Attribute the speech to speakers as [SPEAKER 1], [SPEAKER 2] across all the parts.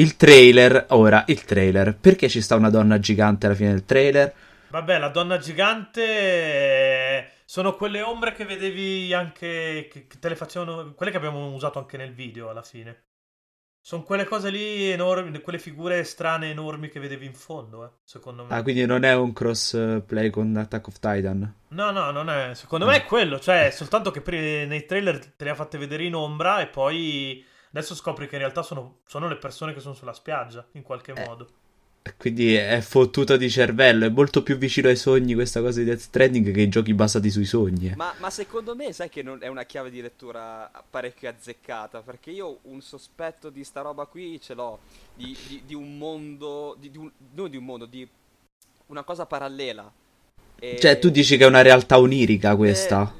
[SPEAKER 1] il trailer, ora, il trailer. Perché ci sta una donna gigante alla fine del trailer?
[SPEAKER 2] Vabbè, la donna gigante eh, sono quelle ombre che vedevi anche, che, te le facevano, quelle che abbiamo usato anche nel video alla fine. Sono quelle cose lì enormi, quelle figure strane enormi che vedevi in fondo, eh, secondo me.
[SPEAKER 1] Ah, quindi non è un crossplay con Attack of Titan?
[SPEAKER 2] No, no, non è. Secondo me è quello, cioè, soltanto che pre- nei trailer te le ha fatte vedere in ombra e poi adesso scopri che in realtà sono, sono le persone che sono sulla spiaggia, in qualche
[SPEAKER 1] Eh.
[SPEAKER 2] modo.
[SPEAKER 1] Quindi è fottuta di cervello, è molto più vicino ai sogni questa cosa di Death Stranding che i giochi basati sui sogni. eh.
[SPEAKER 3] Ma, ma secondo me, sai che non è una chiave di lettura parecchio azzeccata, perché io un sospetto di sta roba qui ce l'ho, di, di- di un mondo, di, di un, non di un mondo, di una cosa parallela. E-
[SPEAKER 1] Cioè, tu dici che è una realtà onirica questa?
[SPEAKER 3] Eh,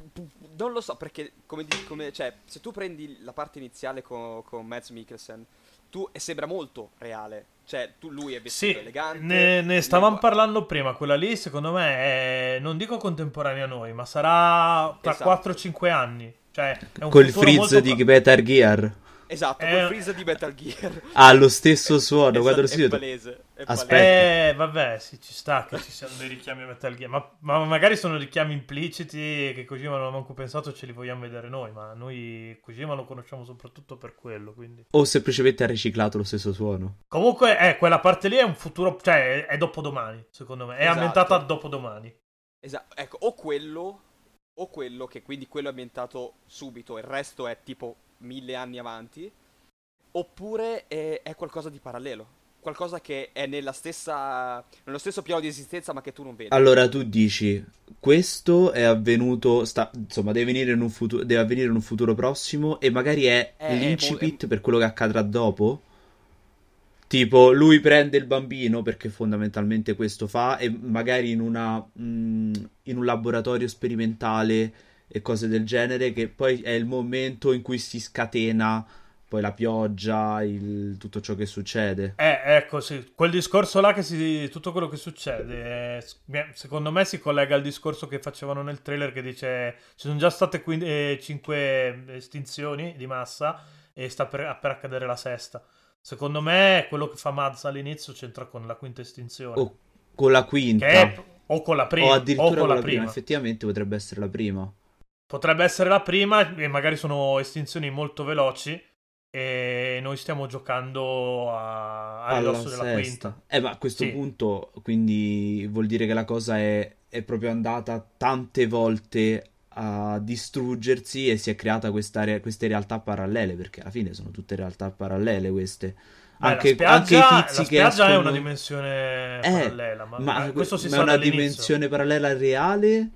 [SPEAKER 3] non lo so, perché come, di- come- cioè, se tu prendi la parte iniziale con, con Mads Mikkelsen, tu, e sembra molto reale. Cioè, tu, lui è vestito
[SPEAKER 2] Sì,
[SPEAKER 3] elegante.
[SPEAKER 2] ne, ne stavamo
[SPEAKER 3] gua-
[SPEAKER 2] parlando prima. Quella lì, secondo me, è, non dico contemporanea a noi, ma sarà tra
[SPEAKER 3] Esatto.
[SPEAKER 2] 4-5 anni. Cioè, è un
[SPEAKER 1] Col freeze
[SPEAKER 2] molto
[SPEAKER 1] di Metal Gear.
[SPEAKER 3] Esatto,
[SPEAKER 2] Eh,
[SPEAKER 3] freeze di Metal Gear.
[SPEAKER 1] Ha lo stesso suono.
[SPEAKER 3] Esatto,
[SPEAKER 1] Guarda lo
[SPEAKER 3] è
[SPEAKER 1] studio.
[SPEAKER 3] palese, è
[SPEAKER 1] Aspetta.
[SPEAKER 2] Eh, vabbè, sì, ci sta che ci siano dei richiami a Metal Gear. Ma, ma magari sono richiami impliciti che Kojima non ha manco pensato ce li vogliamo vedere noi. Ma noi Kojima lo conosciamo soprattutto per quello. Quindi.
[SPEAKER 1] O semplicemente ha riciclato lo stesso suono.
[SPEAKER 2] Comunque, eh, quella parte lì è un futuro. Cioè, è, è dopodomani, secondo me. È
[SPEAKER 3] Esatto.
[SPEAKER 2] ambientata dopodomani.
[SPEAKER 3] Esatto, ecco, o quello, o quello che quindi quello è ambientato subito, il resto è tipo mille anni avanti, oppure è, è qualcosa di parallelo, qualcosa che è nella stessa, nello stesso piano di esistenza ma che tu non vedi.
[SPEAKER 1] Allora tu dici, questo è avvenuto, sta- insomma, deve venire in un futuro, deve avvenire in un futuro prossimo e magari è
[SPEAKER 3] Eh,
[SPEAKER 1] l'incipit
[SPEAKER 3] è
[SPEAKER 1] per quello che accadrà dopo? Tipo, lui prende il bambino, perché fondamentalmente questo fa, e magari in una, mm, in un laboratorio sperimentale e cose del genere, che poi è il momento in cui si scatena poi la pioggia, il- tutto ciò che succede.
[SPEAKER 2] Eh, ecco, sì, quel discorso là che si, tutto quello che succede, eh, secondo me si collega al discorso che facevano nel trailer che dice ci sono già state 5 estinzioni di massa e sta per, per accadere la sesta. Secondo me quello che fa Mads all'inizio c'entra con la quinta estinzione.
[SPEAKER 1] O con la quinta,
[SPEAKER 2] è, o con la prima,
[SPEAKER 1] o
[SPEAKER 2] o
[SPEAKER 1] addirittura
[SPEAKER 2] con
[SPEAKER 1] con
[SPEAKER 2] la
[SPEAKER 1] la prima.
[SPEAKER 2] prima.
[SPEAKER 1] Effettivamente potrebbe essere la prima.
[SPEAKER 2] Potrebbe essere la prima e magari sono estinzioni molto veloci e noi stiamo giocando a, a della
[SPEAKER 1] sesta.
[SPEAKER 2] quinta.
[SPEAKER 1] Eh, ma a questo
[SPEAKER 2] Sì.
[SPEAKER 1] punto, quindi vuol dire che la cosa è, è proprio andata tante volte a distruggersi e si è creata questa re- queste realtà parallele, perché alla fine sono tutte realtà parallele queste.
[SPEAKER 2] Beh,
[SPEAKER 1] Anche,
[SPEAKER 2] la
[SPEAKER 1] anche i
[SPEAKER 2] spiaggia,
[SPEAKER 1] tizi
[SPEAKER 2] la spiaggia è
[SPEAKER 1] escono...
[SPEAKER 2] una dimensione
[SPEAKER 1] Eh,
[SPEAKER 2] parallela, ma,
[SPEAKER 1] ma,
[SPEAKER 2] ma questo si
[SPEAKER 1] ma è una
[SPEAKER 2] dall'inizio.
[SPEAKER 1] dimensione parallela reale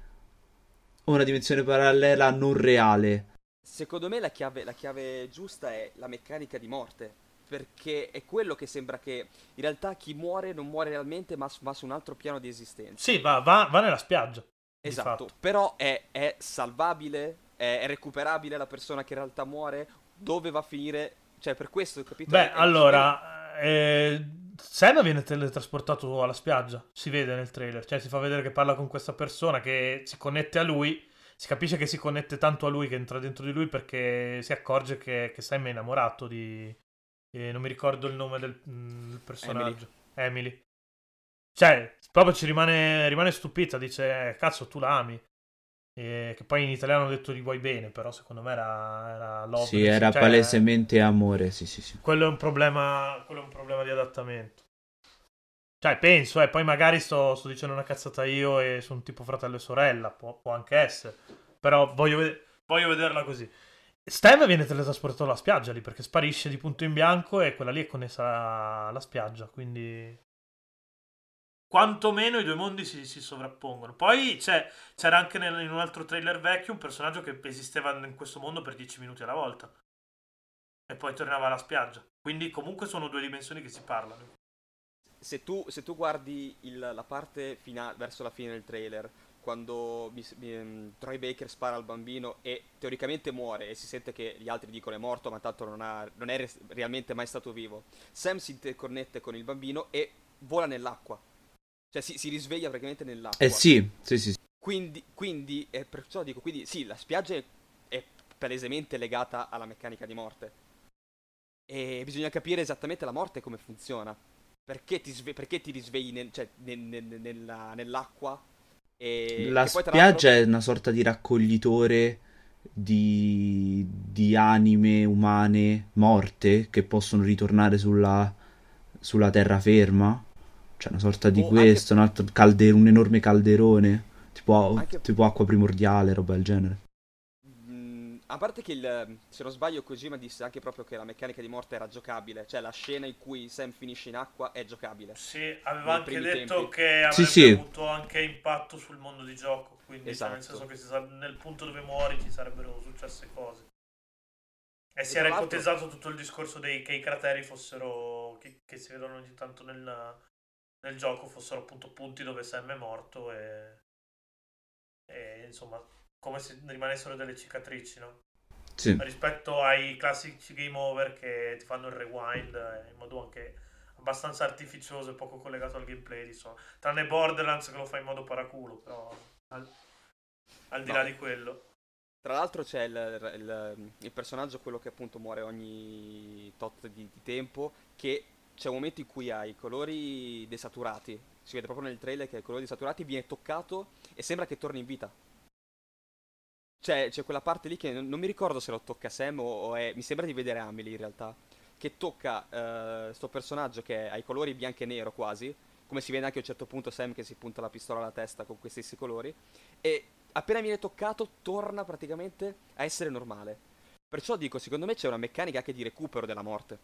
[SPEAKER 1] o una dimensione parallela non reale?
[SPEAKER 3] Secondo me la chiave, la chiave giusta è la meccanica di morte, perché è quello che sembra che in realtà chi muore non muore realmente ma, su- ma su un altro piano di esistenza.
[SPEAKER 2] Sì, va, va- va nella spiaggia.
[SPEAKER 3] Esatto, però è, è salvabile, è, è recuperabile la persona che in realtà muore, dove va a finire? Cioè, per questo, capito?
[SPEAKER 2] Beh,
[SPEAKER 3] È- è-
[SPEAKER 2] allora, eh, Sam viene teletrasportato alla spiaggia, si vede nel trailer, cioè si fa vedere che parla con questa persona che si connette a lui, si capisce che si connette tanto a lui che entra dentro di lui perché si accorge che, che Sam è innamorato di... eh, non mi ricordo il nome del, mm, del personaggio. Emily. Cioè, proprio ci rimane, rimane stupita, dice, "Eh, cazzo, tu la ami. E che poi in italiano hanno detto gli vuoi bene, però secondo me era, era love.
[SPEAKER 1] Sì, era
[SPEAKER 2] cioè,
[SPEAKER 1] palesemente amore, sì, sì, sì.
[SPEAKER 2] quello è un problema, quello è un problema di adattamento. Cioè, penso, eh, poi magari sto, sto dicendo una cazzata io e sono tipo fratello e sorella, può, può anche essere. Però voglio, ved- voglio vederla così. Stem viene teletrasportato alla spiaggia lì perché sparisce di punto in bianco e quella lì è connessa alla spiaggia, quindi... Quantomeno i due mondi si, si sovrappongono. Poi c'è- c'era anche nel- in un altro trailer vecchio un personaggio che esisteva in questo mondo per 10 minuti alla volta. E poi tornava alla spiaggia. Quindi comunque sono due dimensioni che si parlano.
[SPEAKER 3] se tu, se tu guardi il- la parte fina- verso la fine del trailer, quando mi- mi- ehm, Troy Baker spara al bambino e teoricamente muore e si sente che gli altri dicono è morto ma tanto non, ha- non è res- realmente mai stato vivo, Sam si interconnette con il bambino e vola nell'acqua. Cioè si, si risveglia praticamente nell'acqua.
[SPEAKER 1] Eh sì, sì, sì. sì.
[SPEAKER 3] Quindi, quindi eh, perciò dico, quindi sì, la spiaggia è, è palesemente legata alla meccanica di morte. E bisogna capire esattamente la morte come funziona. Perché ti, sve- perché ti risvegli nel- cioè, nel- nel- nella- nell'acqua? E
[SPEAKER 1] La
[SPEAKER 3] poi,
[SPEAKER 1] spiaggia è una sorta di raccoglitore di, di anime umane morte che possono ritornare sulla, sulla terraferma. C'è una sorta di
[SPEAKER 3] O anche-
[SPEAKER 1] questo, un, altro calde- un enorme calderone, tipo,
[SPEAKER 3] Anche-
[SPEAKER 1] tipo acqua primordiale, roba del genere.
[SPEAKER 3] Mm, a parte che il, se non sbaglio Kojima disse anche proprio che la meccanica di morte era giocabile, cioè la scena in cui Sam finisce in acqua è giocabile.
[SPEAKER 2] Sì, aveva anche detto
[SPEAKER 3] tempi.
[SPEAKER 2] che avrebbe
[SPEAKER 1] Sì, sì.
[SPEAKER 2] avuto anche impatto sul mondo di gioco. Quindi, cioè, nel
[SPEAKER 3] Esatto.
[SPEAKER 2] senso che si sa- nel punto dove muori ci sarebbero successe cose. E si
[SPEAKER 3] tra
[SPEAKER 2] era ipotizzato tutto il discorso dei che i crateri fossero. che, che si vedono ogni tanto nel, nel gioco fossero appunto punti dove Sam è morto e. e insomma, come se rimanessero delle cicatrici, no?
[SPEAKER 1] Sì.
[SPEAKER 2] rispetto ai classici game over che ti fanno il rewind eh, in modo anche abbastanza artificioso e poco collegato al gameplay solito. Tranne Borderlands che lo fa in modo paraculo, però al, al di
[SPEAKER 3] No.
[SPEAKER 2] là di quello.
[SPEAKER 3] Tra l'altro c'è il, il- il personaggio, quello che appunto muore ogni tot di, di tempo, che c'è un momento in cui ha i colori desaturati, si vede proprio nel trailer che ha i colori desaturati, viene toccato e sembra che torni in vita. Cioè, c'è quella parte lì che non, non mi ricordo se lo tocca Sam o, o è... mi sembra di vedere Amelie in realtà, che tocca eh, sto personaggio che ha i colori bianco e nero quasi, come si vede anche a un certo punto Sam che si punta la pistola alla testa con questi stessi colori, e appena viene toccato torna praticamente a essere normale. Perciò dico, secondo me c'è una meccanica anche di recupero della morte.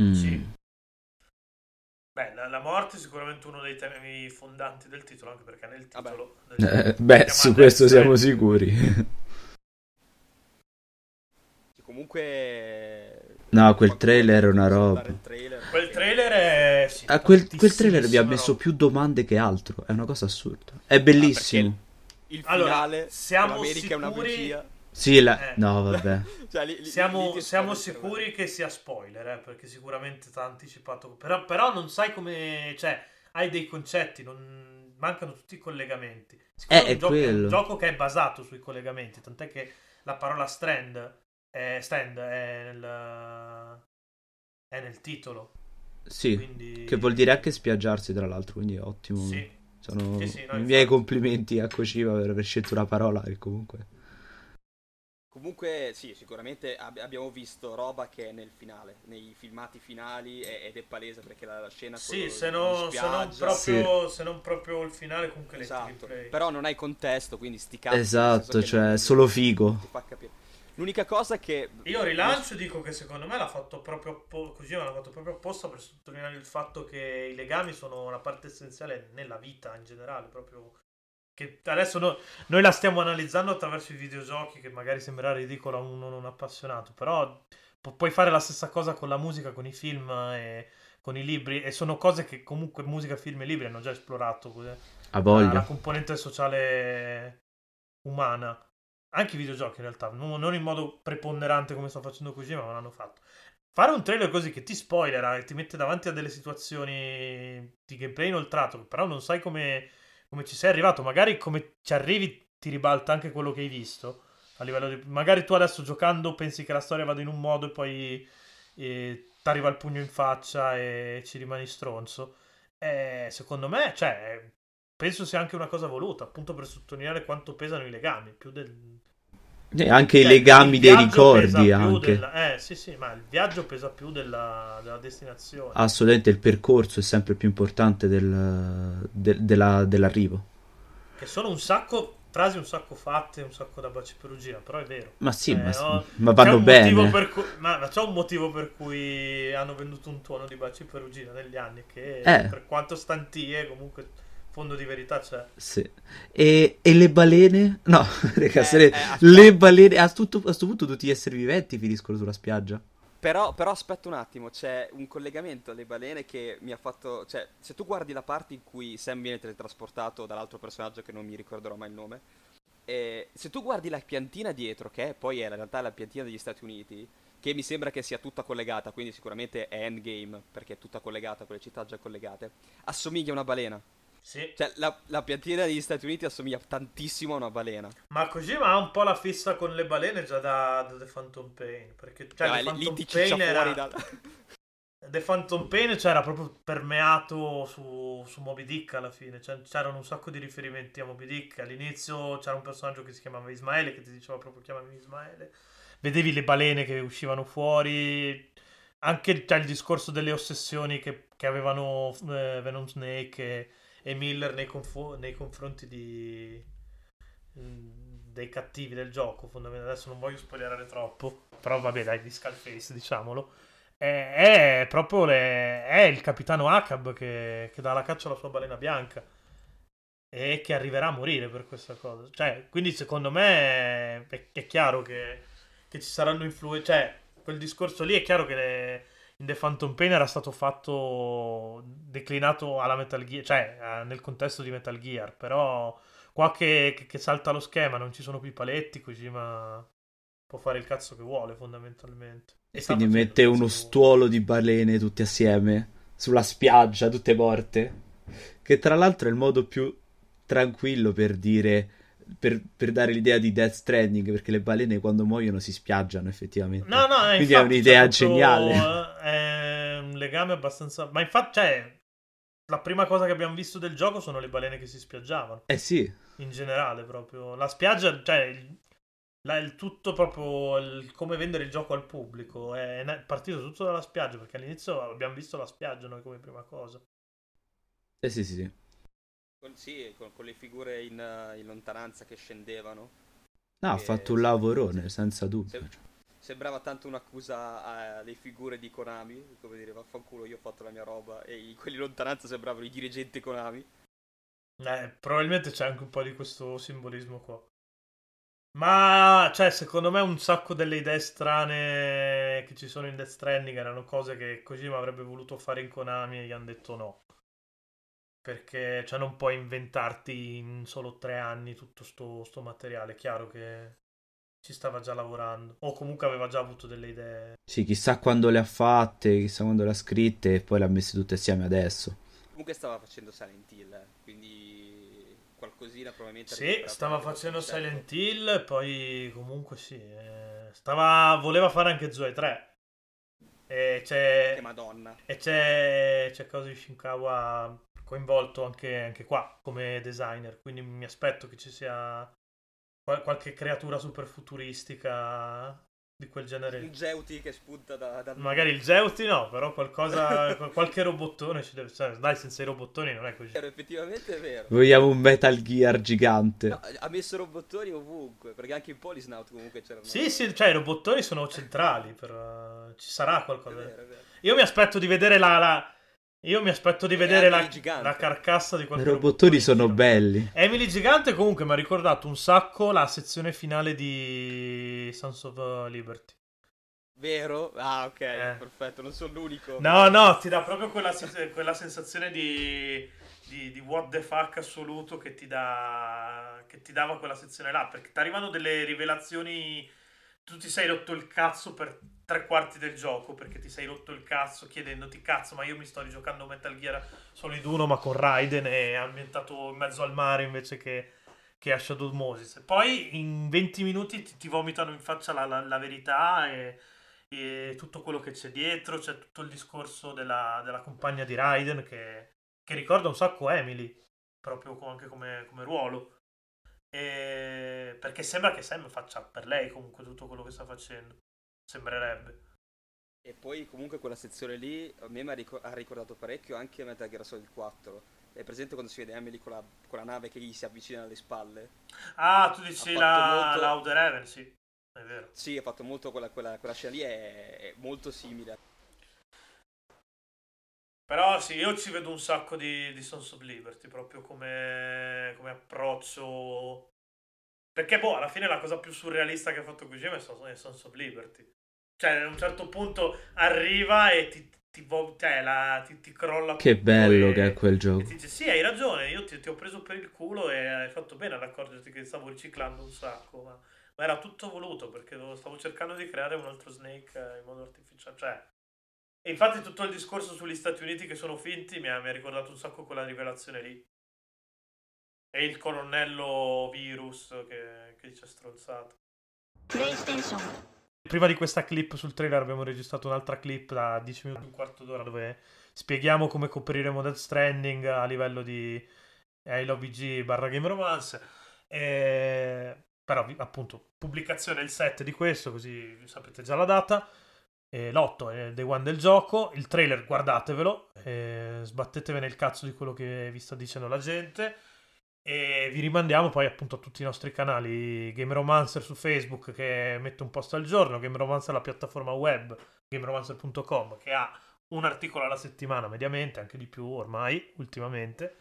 [SPEAKER 1] Mm.
[SPEAKER 2] Sì. Beh, la, la morte è sicuramente uno dei temi fondanti del titolo, anche perché nel titolo...
[SPEAKER 1] Eh, beh, su questo
[SPEAKER 2] Death
[SPEAKER 1] siamo sicuri.
[SPEAKER 3] Comunque...
[SPEAKER 1] No, quel trailer è una roba.
[SPEAKER 3] il trailer,
[SPEAKER 2] Quel trailer è... sì,
[SPEAKER 1] Ah, quel, quel trailer mi ha messo
[SPEAKER 2] roba.
[SPEAKER 1] più domande che altro. È una cosa assurda. È bellissimo.
[SPEAKER 3] Il
[SPEAKER 2] Allora,
[SPEAKER 3] finale,
[SPEAKER 2] siamo
[SPEAKER 3] l'America è una
[SPEAKER 2] sicuri-
[SPEAKER 3] bugia.
[SPEAKER 1] Sì, la...
[SPEAKER 2] Eh.
[SPEAKER 1] no, vabbè.
[SPEAKER 3] Cioè, lì- lì-
[SPEAKER 2] Siamo,
[SPEAKER 3] lì ti
[SPEAKER 2] siamo sicuri che sia spoiler, eh, perché sicuramente ti ha anticipato. Però, però non sai come. Cioè, hai dei concetti, non... mancano tutti i collegamenti. Siccome
[SPEAKER 1] Eh,
[SPEAKER 2] è un,
[SPEAKER 1] è
[SPEAKER 2] gioco, è un
[SPEAKER 1] quello.
[SPEAKER 2] gioco che è basato sui collegamenti, tant'è che la parola strand è, stand è nel, è nel titolo.
[SPEAKER 1] Sì,
[SPEAKER 2] Quindi...
[SPEAKER 1] che vuol dire anche spiaggiarsi, tra l'altro, quindi ottimo.
[SPEAKER 2] Sì.
[SPEAKER 1] Sono
[SPEAKER 2] Sì, sì, no,
[SPEAKER 1] i
[SPEAKER 2] infatti.
[SPEAKER 1] miei complimenti a Kojima per aver scelto una parola che comunque...
[SPEAKER 3] Comunque, sì, sicuramente ab- abbiamo visto roba che è nel finale, nei filmati finali, e- ed è palese perché la, la scena
[SPEAKER 2] Sì, se, no- se non proprio, se non proprio il finale, comunque le
[SPEAKER 3] Esatto,
[SPEAKER 2] gameplay.
[SPEAKER 3] però non hai contesto, quindi sti cazzi,
[SPEAKER 1] Esatto, cioè,
[SPEAKER 3] non-
[SPEAKER 1] solo figo.
[SPEAKER 3] ti fa capire. L'unica cosa che...
[SPEAKER 2] Io rilancio, dico che secondo me l'ha fatto proprio appo- così, l'ha fatto proprio apposta per sottolineare il fatto che i legami sono una parte essenziale nella vita in generale, proprio che adesso no- noi la stiamo analizzando attraverso i videogiochi che magari sembrerà ridicolo a uno non appassionato, però pu- puoi fare la stessa cosa con la musica, con i film e con i libri e sono cose che comunque musica, film e libri hanno già esplorato cos'è?
[SPEAKER 1] A
[SPEAKER 2] la, la
[SPEAKER 1] voglia.
[SPEAKER 2] componente sociale umana. Anche i videogiochi in realtà, non, non in modo preponderante come sta facendo Kojima, ma l'hanno fatto. Fare un trailer così che ti spoilera e ti mette davanti a delle situazioni di gameplay inoltrato, però non sai come, come ci sei arrivato, magari come ci arrivi ti ribalta anche quello che hai visto. A livello di... Magari tu adesso giocando pensi che la storia vada in un modo e poi ti arriva il pugno in faccia e ci rimani stronzo. Eh, secondo me, cioè, penso sia anche una cosa voluta, appunto per sottolineare quanto pesano i legami, più del...
[SPEAKER 1] E anche i
[SPEAKER 2] Cioè,
[SPEAKER 1] legami
[SPEAKER 2] il
[SPEAKER 1] dei ricordi anche.
[SPEAKER 2] della- Eh, sì, sì, ma il viaggio pesa più della, della destinazione.
[SPEAKER 1] Assolutamente il percorso è sempre più importante del- de- della- dell'arrivo.
[SPEAKER 2] Che sono un sacco, frasi un sacco fatte, un sacco da baci perugina, però è vero.
[SPEAKER 1] Ma sì,
[SPEAKER 2] Eh,
[SPEAKER 1] ma,
[SPEAKER 2] no,
[SPEAKER 1] ma vanno bene.
[SPEAKER 2] cui- ma, c'è un motivo per cui hanno venduto un tuono di baci perugina negli anni, che
[SPEAKER 1] Eh.
[SPEAKER 2] per quanto stantie, comunque fondo di verità c'è.
[SPEAKER 1] Sì. E, e le balene? No, raga,
[SPEAKER 3] Eh,
[SPEAKER 1] le,
[SPEAKER 3] eh,
[SPEAKER 1] le balene a tutto, a questo punto tutti gli esseri viventi finiscono sulla spiaggia.
[SPEAKER 3] Però, però aspetta un attimo, c'è un collegamento alle balene che mi ha fatto... Cioè, se tu guardi la parte in cui Sam viene teletrasportato dall'altro personaggio che non mi ricorderò mai il nome, eh, se tu guardi la piantina dietro, che poi è in realtà la piantina degli Stati Uniti, che mi sembra che sia tutta collegata, quindi sicuramente è endgame, perché è tutta collegata, quelle città già collegate, assomiglia a una balena.
[SPEAKER 2] Sì.
[SPEAKER 3] Cioè, la, la piantina degli Stati Uniti assomiglia tantissimo a una balena.
[SPEAKER 2] Ma Kojima ha un po' la fissa con le balene già da, da The Phantom Pain. Perché cioè,
[SPEAKER 3] Dai,
[SPEAKER 2] The Phantom Pain era...
[SPEAKER 3] dal...
[SPEAKER 2] The Phantom Pain cioè, era proprio permeato su, su Moby Dick alla fine. Cioè, c'erano un sacco di riferimenti a Moby Dick. All'inizio c'era un personaggio che si chiamava Ismaele, che ti diceva proprio chiamami Ismaele. Vedevi le balene che uscivano fuori. Anche cioè, il discorso delle ossessioni che, che avevano eh, Venom Snake e, e Miller nei, confo- nei confronti di, mm, dei cattivi del gioco. Fondamentalmente, adesso non voglio spoilerare troppo. Però vabbè, dai, di Skullface, diciamolo è, è proprio le, è il capitano Akab che, che, dà la caccia alla sua balena bianca e che arriverà a morire per questa cosa. Cioè, quindi secondo me è, è chiaro che, che, ci saranno influenze. Cioè, quel discorso lì è chiaro che le, in The Phantom Pain era stato fatto declinato alla Metal Gear, cioè nel contesto di Metal Gear, però qua che, che salta lo schema, non ci sono più i paletti, così ma può fare il cazzo che vuole fondamentalmente.
[SPEAKER 1] E quindi mette uno stuolo di balene tutte assieme sulla spiaggia, tutte morte. Che tra l'altro è il modo più tranquillo per dire. Per, per dare l'idea di Death Stranding, perché le balene quando muoiono si spiaggiano effettivamente.
[SPEAKER 2] No, no,
[SPEAKER 1] Quindi è un'idea geniale.
[SPEAKER 2] È un legame abbastanza. Ma infatti, cioè, la prima cosa che abbiamo visto del gioco sono le balene che si spiaggiavano.
[SPEAKER 1] Eh sì.
[SPEAKER 2] In generale, proprio. La spiaggia, cioè, la, il tutto proprio il, come vendere il gioco al pubblico è partito tutto dalla spiaggia perché all'inizio abbiamo visto la spiaggia noi come prima cosa
[SPEAKER 1] eh sì sì sì
[SPEAKER 3] con, sì, con, con le figure in, in, lontananza che scendevano.
[SPEAKER 1] No ha fatto un lavorone senza dubbio.
[SPEAKER 3] sem- sembrava tanto un'accusa alle figure di Konami come dire vaffanculo io ho fatto la mia roba e i, quelli in lontananza sembravano i dirigenti Konami.
[SPEAKER 2] Eh, probabilmente c'è anche un po' di questo simbolismo qua. Ma, cioè, secondo me un sacco delle idee strane che ci sono in Death Stranding erano cose che Kojima avrebbe voluto fare in Konami e gli hanno detto no. Perché, cioè, non puoi inventarti in solo tre anni tutto sto, sto materiale. È chiaro che ci stava già lavorando. O comunque aveva già avuto delle idee.
[SPEAKER 1] Sì, chissà quando le ha fatte, chissà quando le ha scritte e poi le ha messe tutte assieme adesso.
[SPEAKER 3] Comunque stava facendo Silent Hill, eh, quindi qualcosina probabilmente
[SPEAKER 2] sì stava facendo Silent Hill poi comunque sì eh, stava voleva fare anche Zoe 3 e c'è
[SPEAKER 3] che madonna
[SPEAKER 2] e c'è c'è Koji Shinkawa coinvolto anche, anche qua come designer quindi mi aspetto che ci sia qualche creatura super futuristica di quel genere.
[SPEAKER 3] Un Geuti che spunta da, da...
[SPEAKER 2] Magari il Geuti no, però qualcosa, qualche robottone ci deve essere. Dai, senza i robottoni non è così.
[SPEAKER 3] Vero, effettivamente è vero.
[SPEAKER 1] Vogliamo un Metal Gear gigante.
[SPEAKER 3] No, ha messo robottoni ovunque, perché anche in Polisnaut comunque c'erano...
[SPEAKER 2] Sì, sì, cioè i robottoni sono centrali, però ci sarà qualcosa.
[SPEAKER 3] È vero, è vero.
[SPEAKER 2] Io mi aspetto di vedere la... la... Io mi aspetto di vedere la, la, carcassa di qualche
[SPEAKER 1] I robottoni sono belli.
[SPEAKER 2] Emily Gigante comunque mi ha ricordato un sacco la sezione finale di Sons of Liberty.
[SPEAKER 3] Vero? Ah, ok, eh. perfetto, non sono l'unico.
[SPEAKER 2] No, no, ti dà proprio quella, quella sensazione di, di, di, what the fuck assoluto che ti, dà, che ti dava quella sezione là, perché ti arrivano delle rivelazioni... Tu ti sei rotto il cazzo per tre quarti del gioco perché ti sei rotto il cazzo chiedendoti cazzo ma io mi sto rigiocando Metal Gear Solid 1 ma con Raiden è ambientato in mezzo al mare invece che, che a Shadow Moses poi in 20 minuti ti, ti vomitano in faccia la, la, la verità e e tutto quello che c'è dietro, c'è tutto il discorso della, della compagna di Raiden che, che, ricorda un sacco Emily, proprio anche come, come ruolo. E perché sembra che Sam faccia per lei comunque tutto quello che sta facendo, sembrerebbe.
[SPEAKER 3] E poi comunque quella sezione lì a me ha ricordato parecchio anche Metal Gear Solid 4. È presente quando si vede Emily con la, con la nave che gli si avvicina alle spalle?
[SPEAKER 2] Ah, tu dici la, molto... la Outer Heaven, sì. È vero.
[SPEAKER 3] Sì, ha fatto molto quella, quella, quella scena lì, è, è, molto simile.
[SPEAKER 2] Però sì, io ci vedo un sacco di, di Sons of Liberty, proprio come, come approccio... Perché, boh, alla fine la cosa più surrealista che ha fatto Kojima è Sons of Liberty. Cioè, a un certo punto arriva e ti, ti, cioè, la, ti, ti crolla
[SPEAKER 1] Che bello e, che è quel gioco. E
[SPEAKER 2] ti dice, sì, hai ragione, io ti, ti, ho preso per il culo e hai fatto bene ad accorgerti che stavo riciclando un sacco, ma ma era tutto voluto perché stavo cercando di creare un altro Snake eh, in modo artificiale. Cioè, e infatti tutto il discorso sugli Stati Uniti che sono finti mi ha, mi ha ricordato un sacco quella rivelazione lì. E il colonnello virus che, che dice stronzato. PlayStation. Prima di questa clip sul trailer abbiamo registrato un'altra clip da 10 minuti, un quarto d'ora dove spieghiamo come copriremo Death Stranding a livello di Halo VG barra Game Romance. E... Però appunto pubblicazione il 7 di questo, così sapete già la data. E l'8 è day one del gioco. Il trailer guardatevelo, sbattetevene il cazzo di quello che vi sta dicendo la gente. E vi rimandiamo poi appunto a tutti i nostri canali Game Romancer su Facebook che mette un post al giorno, Game Romancer la piattaforma web, gameromancer.com che ha un articolo alla settimana mediamente, anche di più ormai ultimamente.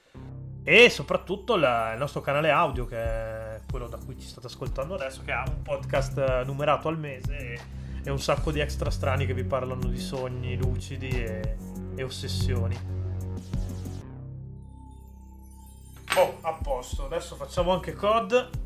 [SPEAKER 2] E soprattutto la, il nostro canale audio che è quello da cui ci state ascoltando adesso, che ha un podcast numerato al mese e, e un sacco di extra strani che vi parlano di sogni lucidi e, e ossessioni. Oh, a posto. Adesso facciamo anche COD.